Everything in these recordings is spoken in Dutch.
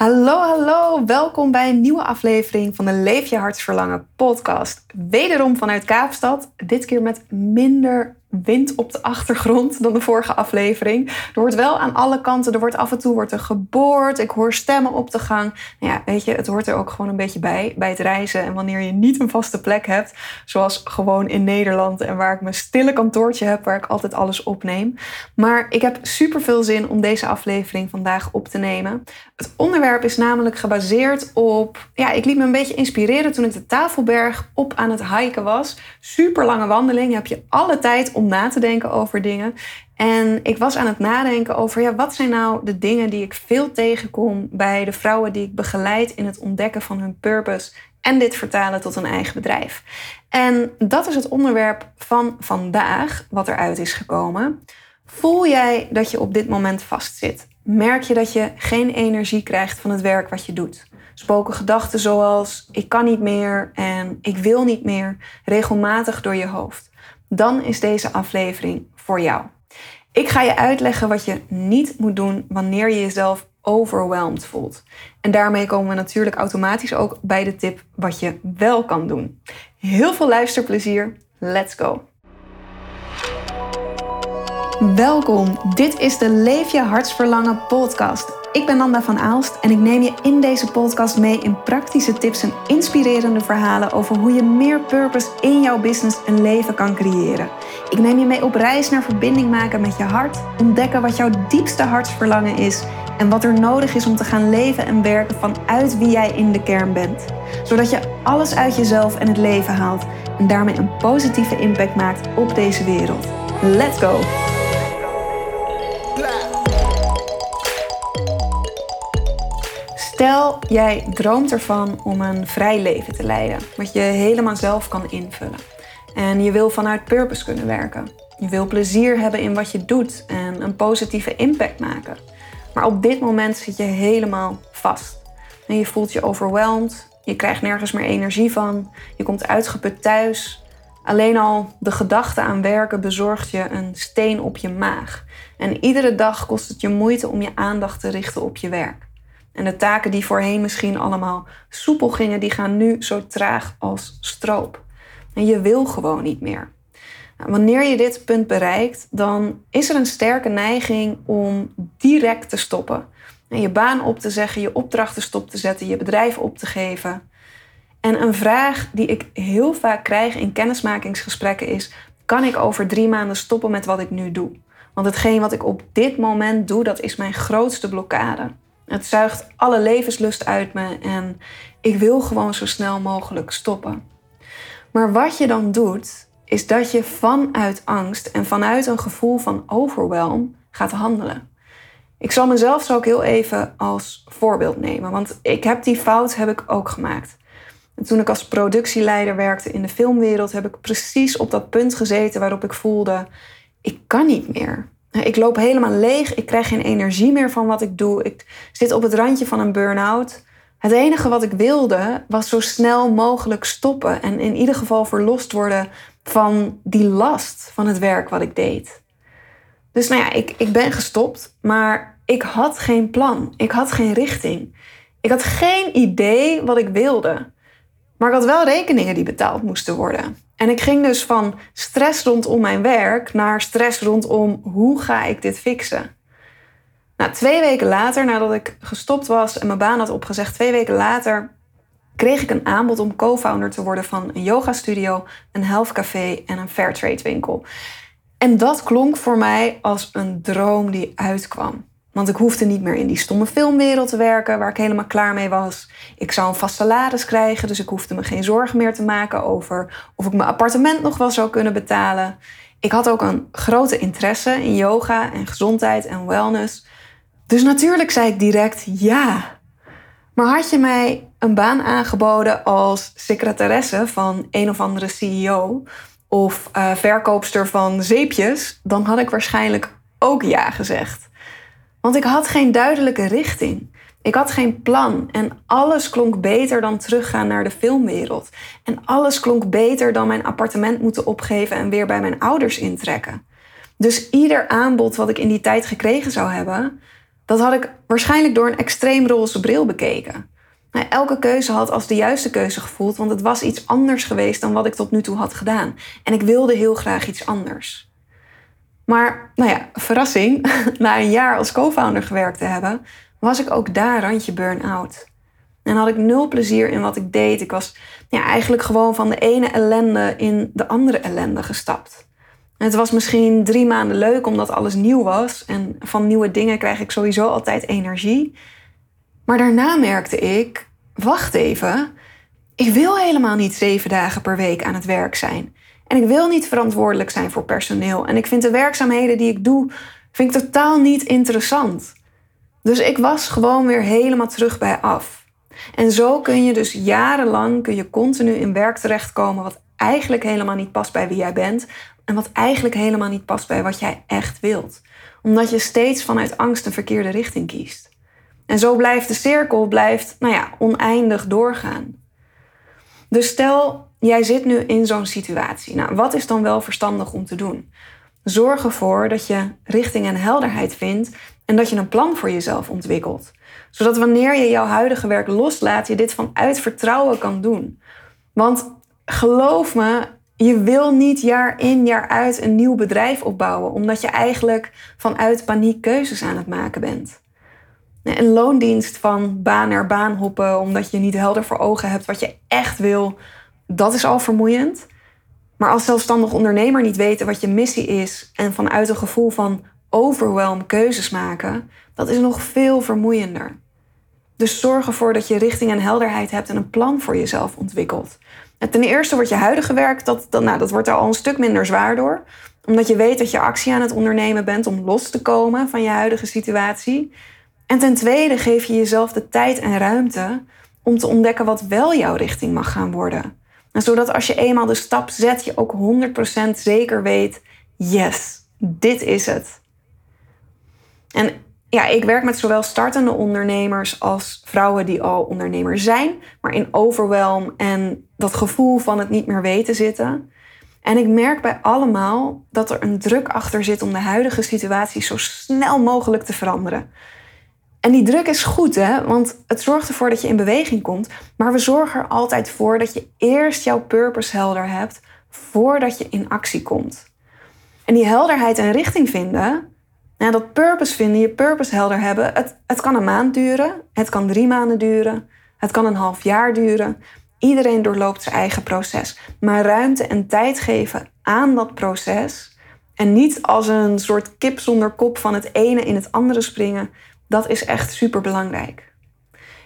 Hallo, hallo. Welkom bij een nieuwe aflevering van de Leef je hartsverlangen podcast. Wederom vanuit Kaapstad. Dit keer met minder wind op de achtergrond dan de vorige aflevering. Er wordt wel aan alle kanten, er wordt af en toe wordt er geboord. Ik hoor stemmen op de gang. Nou ja, weet je, het hoort er ook gewoon een beetje bij, bij het reizen. En wanneer je niet een vaste plek hebt, zoals gewoon in Nederland en waar ik mijn stille kantoortje heb, waar ik altijd alles opneem. Maar ik heb super veel zin om deze aflevering vandaag op te nemen. Het onderwerp is namelijk gebaseerd op, ja, ik liet me een beetje inspireren toen ik de Tafelberg op aan het hiken was. Super lange wandeling, je hebt je alle tijd om na te denken over dingen. En ik was aan het nadenken over, ja, wat zijn nou de dingen die ik veel tegenkom bij de vrouwen die ik begeleid in het ontdekken van hun purpose en dit vertalen tot een eigen bedrijf. En dat is het onderwerp van vandaag, wat eruit is gekomen. Voel jij dat je op dit moment vastzit? Merk je dat je geen energie krijgt van het werk wat je doet? Spoken gedachten zoals ik kan niet meer en ik wil niet meer regelmatig door je hoofd dan is deze aflevering voor jou. Ik ga je uitleggen wat je niet moet doen wanneer je jezelf overwhelmed voelt. En daarmee komen we natuurlijk automatisch ook bij de tip wat je wel kan doen. Heel veel luisterplezier. Let's go. Welkom. Dit is de Leef je hartsverlangen podcast. Ik ben Nanda van Aalst en ik neem je in deze podcast mee in praktische tips en inspirerende verhalen over hoe je meer purpose in jouw business en leven kan creëren. Ik neem je mee op reis naar verbinding maken met je hart, ontdekken wat jouw diepste hartsverlangen is en wat er nodig is om te gaan leven en werken vanuit wie jij in de kern bent. Zodat je alles uit jezelf en het leven haalt en daarmee een positieve impact maakt op deze wereld. Let's go! Stel, jij droomt ervan om een vrij leven te leiden, wat je helemaal zelf kan invullen. En je wil vanuit purpose kunnen werken. Je wil plezier hebben in wat je doet en een positieve impact maken. Maar op dit moment zit je helemaal vast. En je voelt je overweldigd, je krijgt nergens meer energie van, je komt uitgeput thuis. Alleen al de gedachte aan werken bezorgt je een steen op je maag. En iedere dag kost het je moeite om je aandacht te richten op je werk. En de taken die voorheen misschien allemaal soepel gingen, die gaan nu zo traag als stroop. En je wil gewoon niet meer. Nou, wanneer je dit punt bereikt, dan is er een sterke neiging om direct te stoppen. En je baan op te zeggen, je opdrachten stop te zetten, je bedrijf op te geven. En een vraag die ik heel vaak krijg in kennismakingsgesprekken is: kan ik over drie maanden stoppen met wat ik nu doe? Want hetgeen wat ik op dit moment doe, dat is mijn grootste blokkade. Het zuigt alle levenslust uit me en ik wil gewoon zo snel mogelijk stoppen. Maar wat je dan doet, is dat je vanuit angst en vanuit een gevoel van overwhelm gaat handelen. Ik zal mezelf zo ook heel even als voorbeeld nemen, want ik heb die fout heb ik ook gemaakt. En toen ik als productieleider werkte in de filmwereld, heb ik precies op dat punt gezeten waarop ik voelde: ik kan niet meer. Ik loop helemaal leeg. Ik krijg geen energie meer van wat ik doe. Ik zit op het randje van een burn-out. Het enige wat ik wilde was zo snel mogelijk stoppen en in ieder geval verlost worden van die last van het werk wat ik deed. Dus nou ja, ik, ik ben gestopt, maar ik had geen plan. Ik had geen richting. Ik had geen idee wat ik wilde. Maar ik had wel rekeningen die betaald moesten worden. En ik ging dus van stress rondom mijn werk naar stress rondom hoe ga ik dit fixen. Nou, twee weken later, nadat ik gestopt was en mijn baan had opgezegd, twee weken later kreeg ik een aanbod om co-founder te worden van een yoga studio, een health café en een fairtrade winkel. En dat klonk voor mij als een droom die uitkwam. Want ik hoefde niet meer in die stomme filmwereld te werken waar ik helemaal klaar mee was. Ik zou een vast salaris krijgen, dus ik hoefde me geen zorgen meer te maken over of ik mijn appartement nog wel zou kunnen betalen. Ik had ook een grote interesse in yoga en gezondheid en wellness. Dus natuurlijk zei ik direct ja. Maar had je mij een baan aangeboden als secretaresse van een of andere CEO of uh, verkoopster van zeepjes, dan had ik waarschijnlijk ook ja gezegd. Want ik had geen duidelijke richting. Ik had geen plan en alles klonk beter dan teruggaan naar de filmwereld. En alles klonk beter dan mijn appartement moeten opgeven en weer bij mijn ouders intrekken. Dus ieder aanbod wat ik in die tijd gekregen zou hebben, Dat had ik waarschijnlijk door een extreem roze bril bekeken. Nou, elke keuze had als de juiste keuze gevoeld, want het was iets anders geweest dan wat ik tot nu toe had gedaan. En ik wilde heel graag iets anders. Maar, nou ja, verrassing, na een jaar als co-founder gewerkt te hebben, was ik ook daar randje burn-out. En had ik nul plezier in wat ik deed. Ik was ja, eigenlijk gewoon van de ene ellende in de andere ellende gestapt. het was misschien drie maanden leuk omdat alles nieuw was. En van nieuwe dingen krijg ik sowieso altijd energie. Maar daarna merkte ik, wacht even, ik wil helemaal niet zeven dagen per week aan het werk zijn. En ik wil niet verantwoordelijk zijn voor personeel. En ik vind de werkzaamheden die ik doe, vind ik totaal niet interessant. Dus ik was gewoon weer helemaal terug bij af. En zo kun je dus jarenlang kun je continu in werk terechtkomen wat eigenlijk helemaal niet past bij wie jij bent en wat eigenlijk helemaal niet past bij wat jij echt wilt. Omdat je steeds vanuit angst een verkeerde richting kiest. En zo blijft de cirkel blijft, nou ja, oneindig doorgaan. Dus stel, jij zit nu in zo'n situatie. Nou, wat is dan wel verstandig om te doen? Zorg ervoor dat je richting en helderheid vindt en dat je een plan voor jezelf ontwikkelt. Zodat wanneer je jouw huidige werk loslaat, je dit vanuit vertrouwen kan doen. Want geloof me, je wil niet jaar in jaar uit een nieuw bedrijf opbouwen, omdat je eigenlijk vanuit paniek keuzes aan het maken bent. Een loondienst van baan naar baan hoppen omdat je niet helder voor ogen hebt wat je echt wil, dat is al vermoeiend. Maar als zelfstandig ondernemer niet weten wat je missie is en vanuit een gevoel van overwhelm keuzes maken, dat is nog veel vermoeiender. Dus zorg ervoor dat je richting en helderheid hebt en een plan voor jezelf ontwikkelt. En ten eerste wordt je huidige werk, dat, dat, nou, dat wordt er al een stuk minder zwaar door. Omdat je weet dat je actie aan het ondernemen bent om los te komen van je huidige situatie. En ten tweede geef je jezelf de tijd en ruimte om te ontdekken wat wel jouw richting mag gaan worden. Zodat als je eenmaal de stap zet, je ook 100% zeker weet: yes, dit is het. En ja, ik werk met zowel startende ondernemers als vrouwen die al ondernemer zijn, maar in overwhelm en dat gevoel van het niet meer weten zitten. En ik merk bij allemaal dat er een druk achter zit om de huidige situatie zo snel mogelijk te veranderen. En die druk is goed, hè? Want het zorgt ervoor dat je in beweging komt. Maar we zorgen er altijd voor dat je eerst jouw purpose helder hebt voordat je in actie komt. En die helderheid en richting vinden, dat purpose vinden, je purpose helder hebben, het, het kan een maand duren, het kan drie maanden duren, het kan een half jaar duren. Iedereen doorloopt zijn eigen proces. Maar ruimte en tijd geven aan dat proces en niet als een soort kip zonder kop van het ene in het andere springen, dat is echt super belangrijk.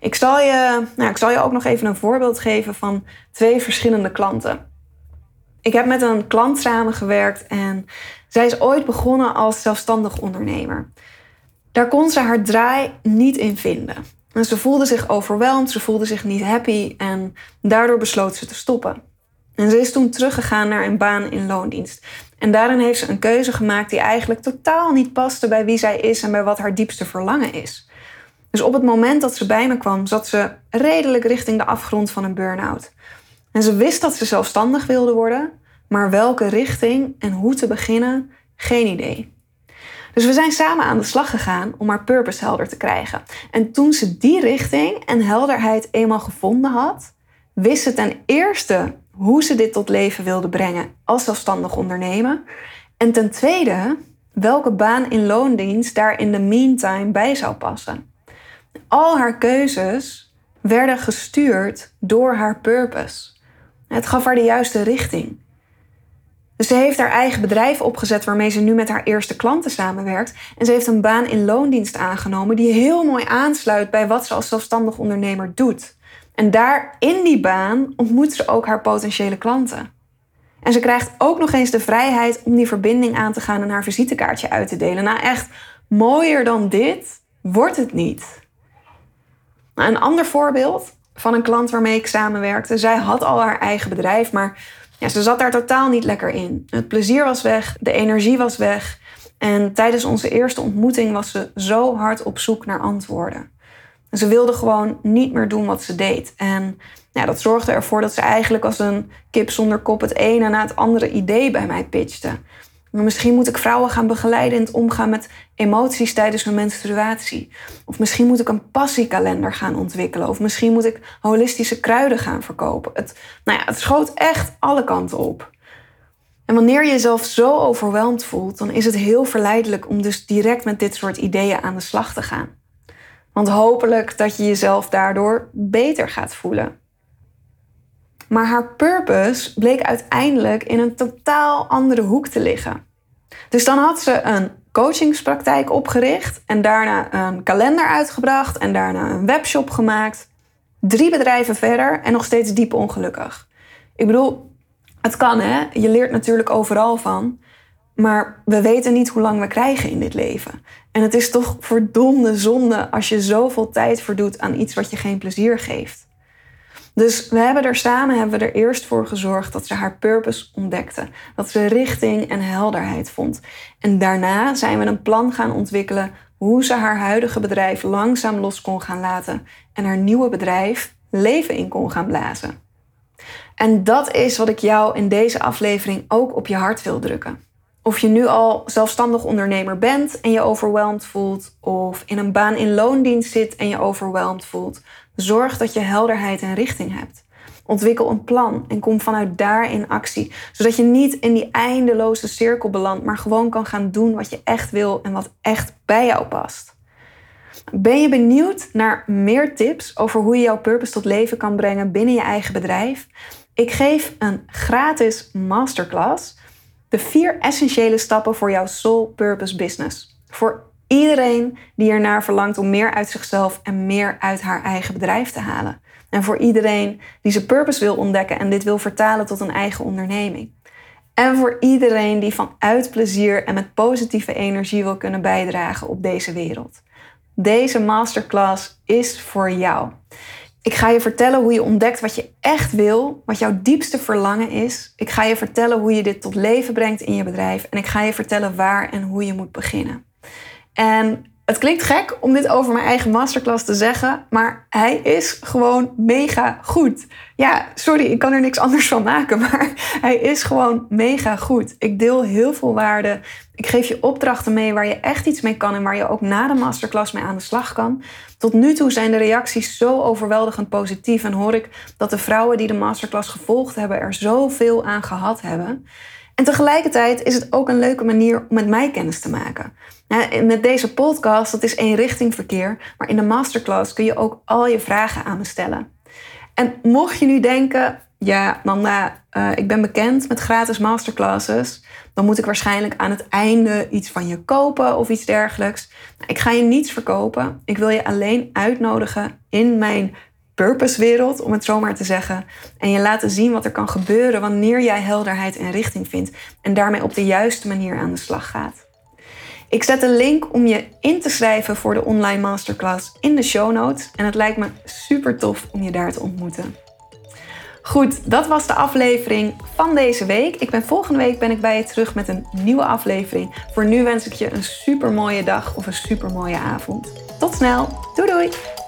Ik zal, je, nou, ik zal je ook nog even een voorbeeld geven van twee verschillende klanten. Ik heb met een klant samengewerkt en zij is ooit begonnen als zelfstandig ondernemer. Daar kon ze haar draai niet in vinden. En ze voelde zich overweldigd, ze voelde zich niet happy en daardoor besloot ze te stoppen. En ze is toen teruggegaan naar een baan in loondienst. En daarin heeft ze een keuze gemaakt die eigenlijk totaal niet paste bij wie zij is en bij wat haar diepste verlangen is. Dus op het moment dat ze bij me kwam, zat ze redelijk richting de afgrond van een burn-out. En ze wist dat ze zelfstandig wilde worden, maar welke richting en hoe te beginnen, geen idee. Dus we zijn samen aan de slag gegaan om haar purpose helder te krijgen. En toen ze die richting en helderheid eenmaal gevonden had, wist ze ten eerste hoe ze dit tot leven wilde brengen als zelfstandig ondernemer. En ten tweede, welke baan in loondienst daar in de meantime bij zou passen. Al haar keuzes werden gestuurd door haar purpose. Het gaf haar de juiste richting. Dus ze heeft haar eigen bedrijf opgezet waarmee ze nu met haar eerste klanten samenwerkt. En ze heeft een baan in loondienst aangenomen die heel mooi aansluit bij wat ze als zelfstandig ondernemer doet. En daar in die baan ontmoet ze ook haar potentiële klanten. En ze krijgt ook nog eens de vrijheid om die verbinding aan te gaan en haar visitekaartje uit te delen. Nou, echt mooier dan dit wordt het niet. Nou, een ander voorbeeld van een klant waarmee ik samenwerkte. Zij had al haar eigen bedrijf, maar ja, ze zat daar totaal niet lekker in. Het plezier was weg, de energie was weg. En tijdens onze eerste ontmoeting was ze zo hard op zoek naar antwoorden. Ze wilde gewoon niet meer doen wat ze deed. En dat zorgde ervoor dat ze eigenlijk als een kip zonder kop het ene na het andere idee bij mij pitchte. Misschien moet ik vrouwen gaan begeleiden in het omgaan met emoties tijdens hun menstruatie. Of misschien moet ik een passiekalender gaan ontwikkelen. Of misschien moet ik holistische kruiden gaan verkopen. Het, nou ja, het schoot echt alle kanten op. En wanneer je jezelf zo overweldigd voelt, dan is het heel verleidelijk om dus direct met dit soort ideeën aan de slag te gaan. Want hopelijk dat je jezelf daardoor beter gaat voelen. Maar haar purpose bleek uiteindelijk in een totaal andere hoek te liggen. Dus dan had ze een coachingspraktijk opgericht en daarna een kalender uitgebracht en daarna een webshop gemaakt. Drie bedrijven verder en nog steeds diep ongelukkig. Ik bedoel, het kan hè, je leert natuurlijk overal van. Maar we weten niet hoe lang we krijgen in dit leven. En het is toch verdomde zonde als je zoveel tijd verdoet aan iets wat je geen plezier geeft. Dus we hebben er samen hebben we er eerst voor gezorgd dat ze haar purpose ontdekte. Dat ze richting en helderheid vond. En daarna zijn we een plan gaan ontwikkelen hoe ze haar huidige bedrijf langzaam los kon gaan laten en haar nieuwe bedrijf leven in kon gaan blazen. En dat is wat ik jou in deze aflevering ook op je hart wil drukken. Of je nu al zelfstandig ondernemer bent en je overweldigd voelt, of in een baan in loondienst zit en je overweldigd voelt, zorg dat je helderheid en richting hebt. Ontwikkel een plan en kom vanuit daar in actie, zodat je niet in die eindeloze cirkel belandt, maar gewoon kan gaan doen wat je echt wil en wat echt bij jou past. Ben je benieuwd naar meer tips over hoe je jouw purpose tot leven kan brengen binnen je eigen bedrijf? Ik geef een gratis masterclass de vier essentiële stappen voor jouw soul purpose business. Voor iedereen die ernaar verlangt om meer uit zichzelf en meer uit haar eigen bedrijf te halen. En voor iedereen die zijn purpose wil ontdekken en dit wil vertalen tot een eigen onderneming. En voor iedereen die vanuit plezier en met positieve energie wil kunnen bijdragen op deze wereld. Deze masterclass is voor jou. Ik ga je vertellen hoe je ontdekt wat je echt wil, wat jouw diepste verlangen is. Ik ga je vertellen hoe je dit tot leven brengt in je bedrijf. En ik ga je vertellen waar en hoe je moet beginnen. En het klinkt gek om dit over mijn eigen masterclass te zeggen, maar hij is gewoon mega goed. Ja, sorry, ik kan er niks anders van maken, maar hij is gewoon mega goed. Ik deel heel veel waarde. Ik geef je opdrachten mee waar je echt iets mee kan en waar je ook na de masterclass mee aan de slag kan. Tot nu toe zijn de reacties zo overweldigend positief en hoor ik dat de vrouwen die de masterclass gevolgd hebben er zoveel aan gehad hebben. En tegelijkertijd is het ook een leuke manier om met mij kennis te maken. Met deze podcast, dat is één richting verkeer, maar in de masterclass kun je ook al je vragen aan me stellen. En mocht je nu denken, ja, Nanda, uh, ik ben bekend met gratis masterclasses, dan moet ik waarschijnlijk aan het einde iets van je kopen of iets dergelijks. Ik ga je niets verkopen. Ik wil je alleen uitnodigen in mijn purpose-wereld, om het zo maar te zeggen. En je laten zien wat er kan gebeuren wanneer jij helderheid en richting vindt. En daarmee op de juiste manier aan de slag gaat. Ik zet een link om je in te schrijven voor de online masterclass in de show notes. En het lijkt me super tof om je daar te ontmoeten. Goed, dat was de aflevering van deze week. Ik ben volgende week ben ik bij je terug met een nieuwe aflevering. Voor nu wens ik je een super mooie dag of een super mooie avond. Tot snel. Doei doei.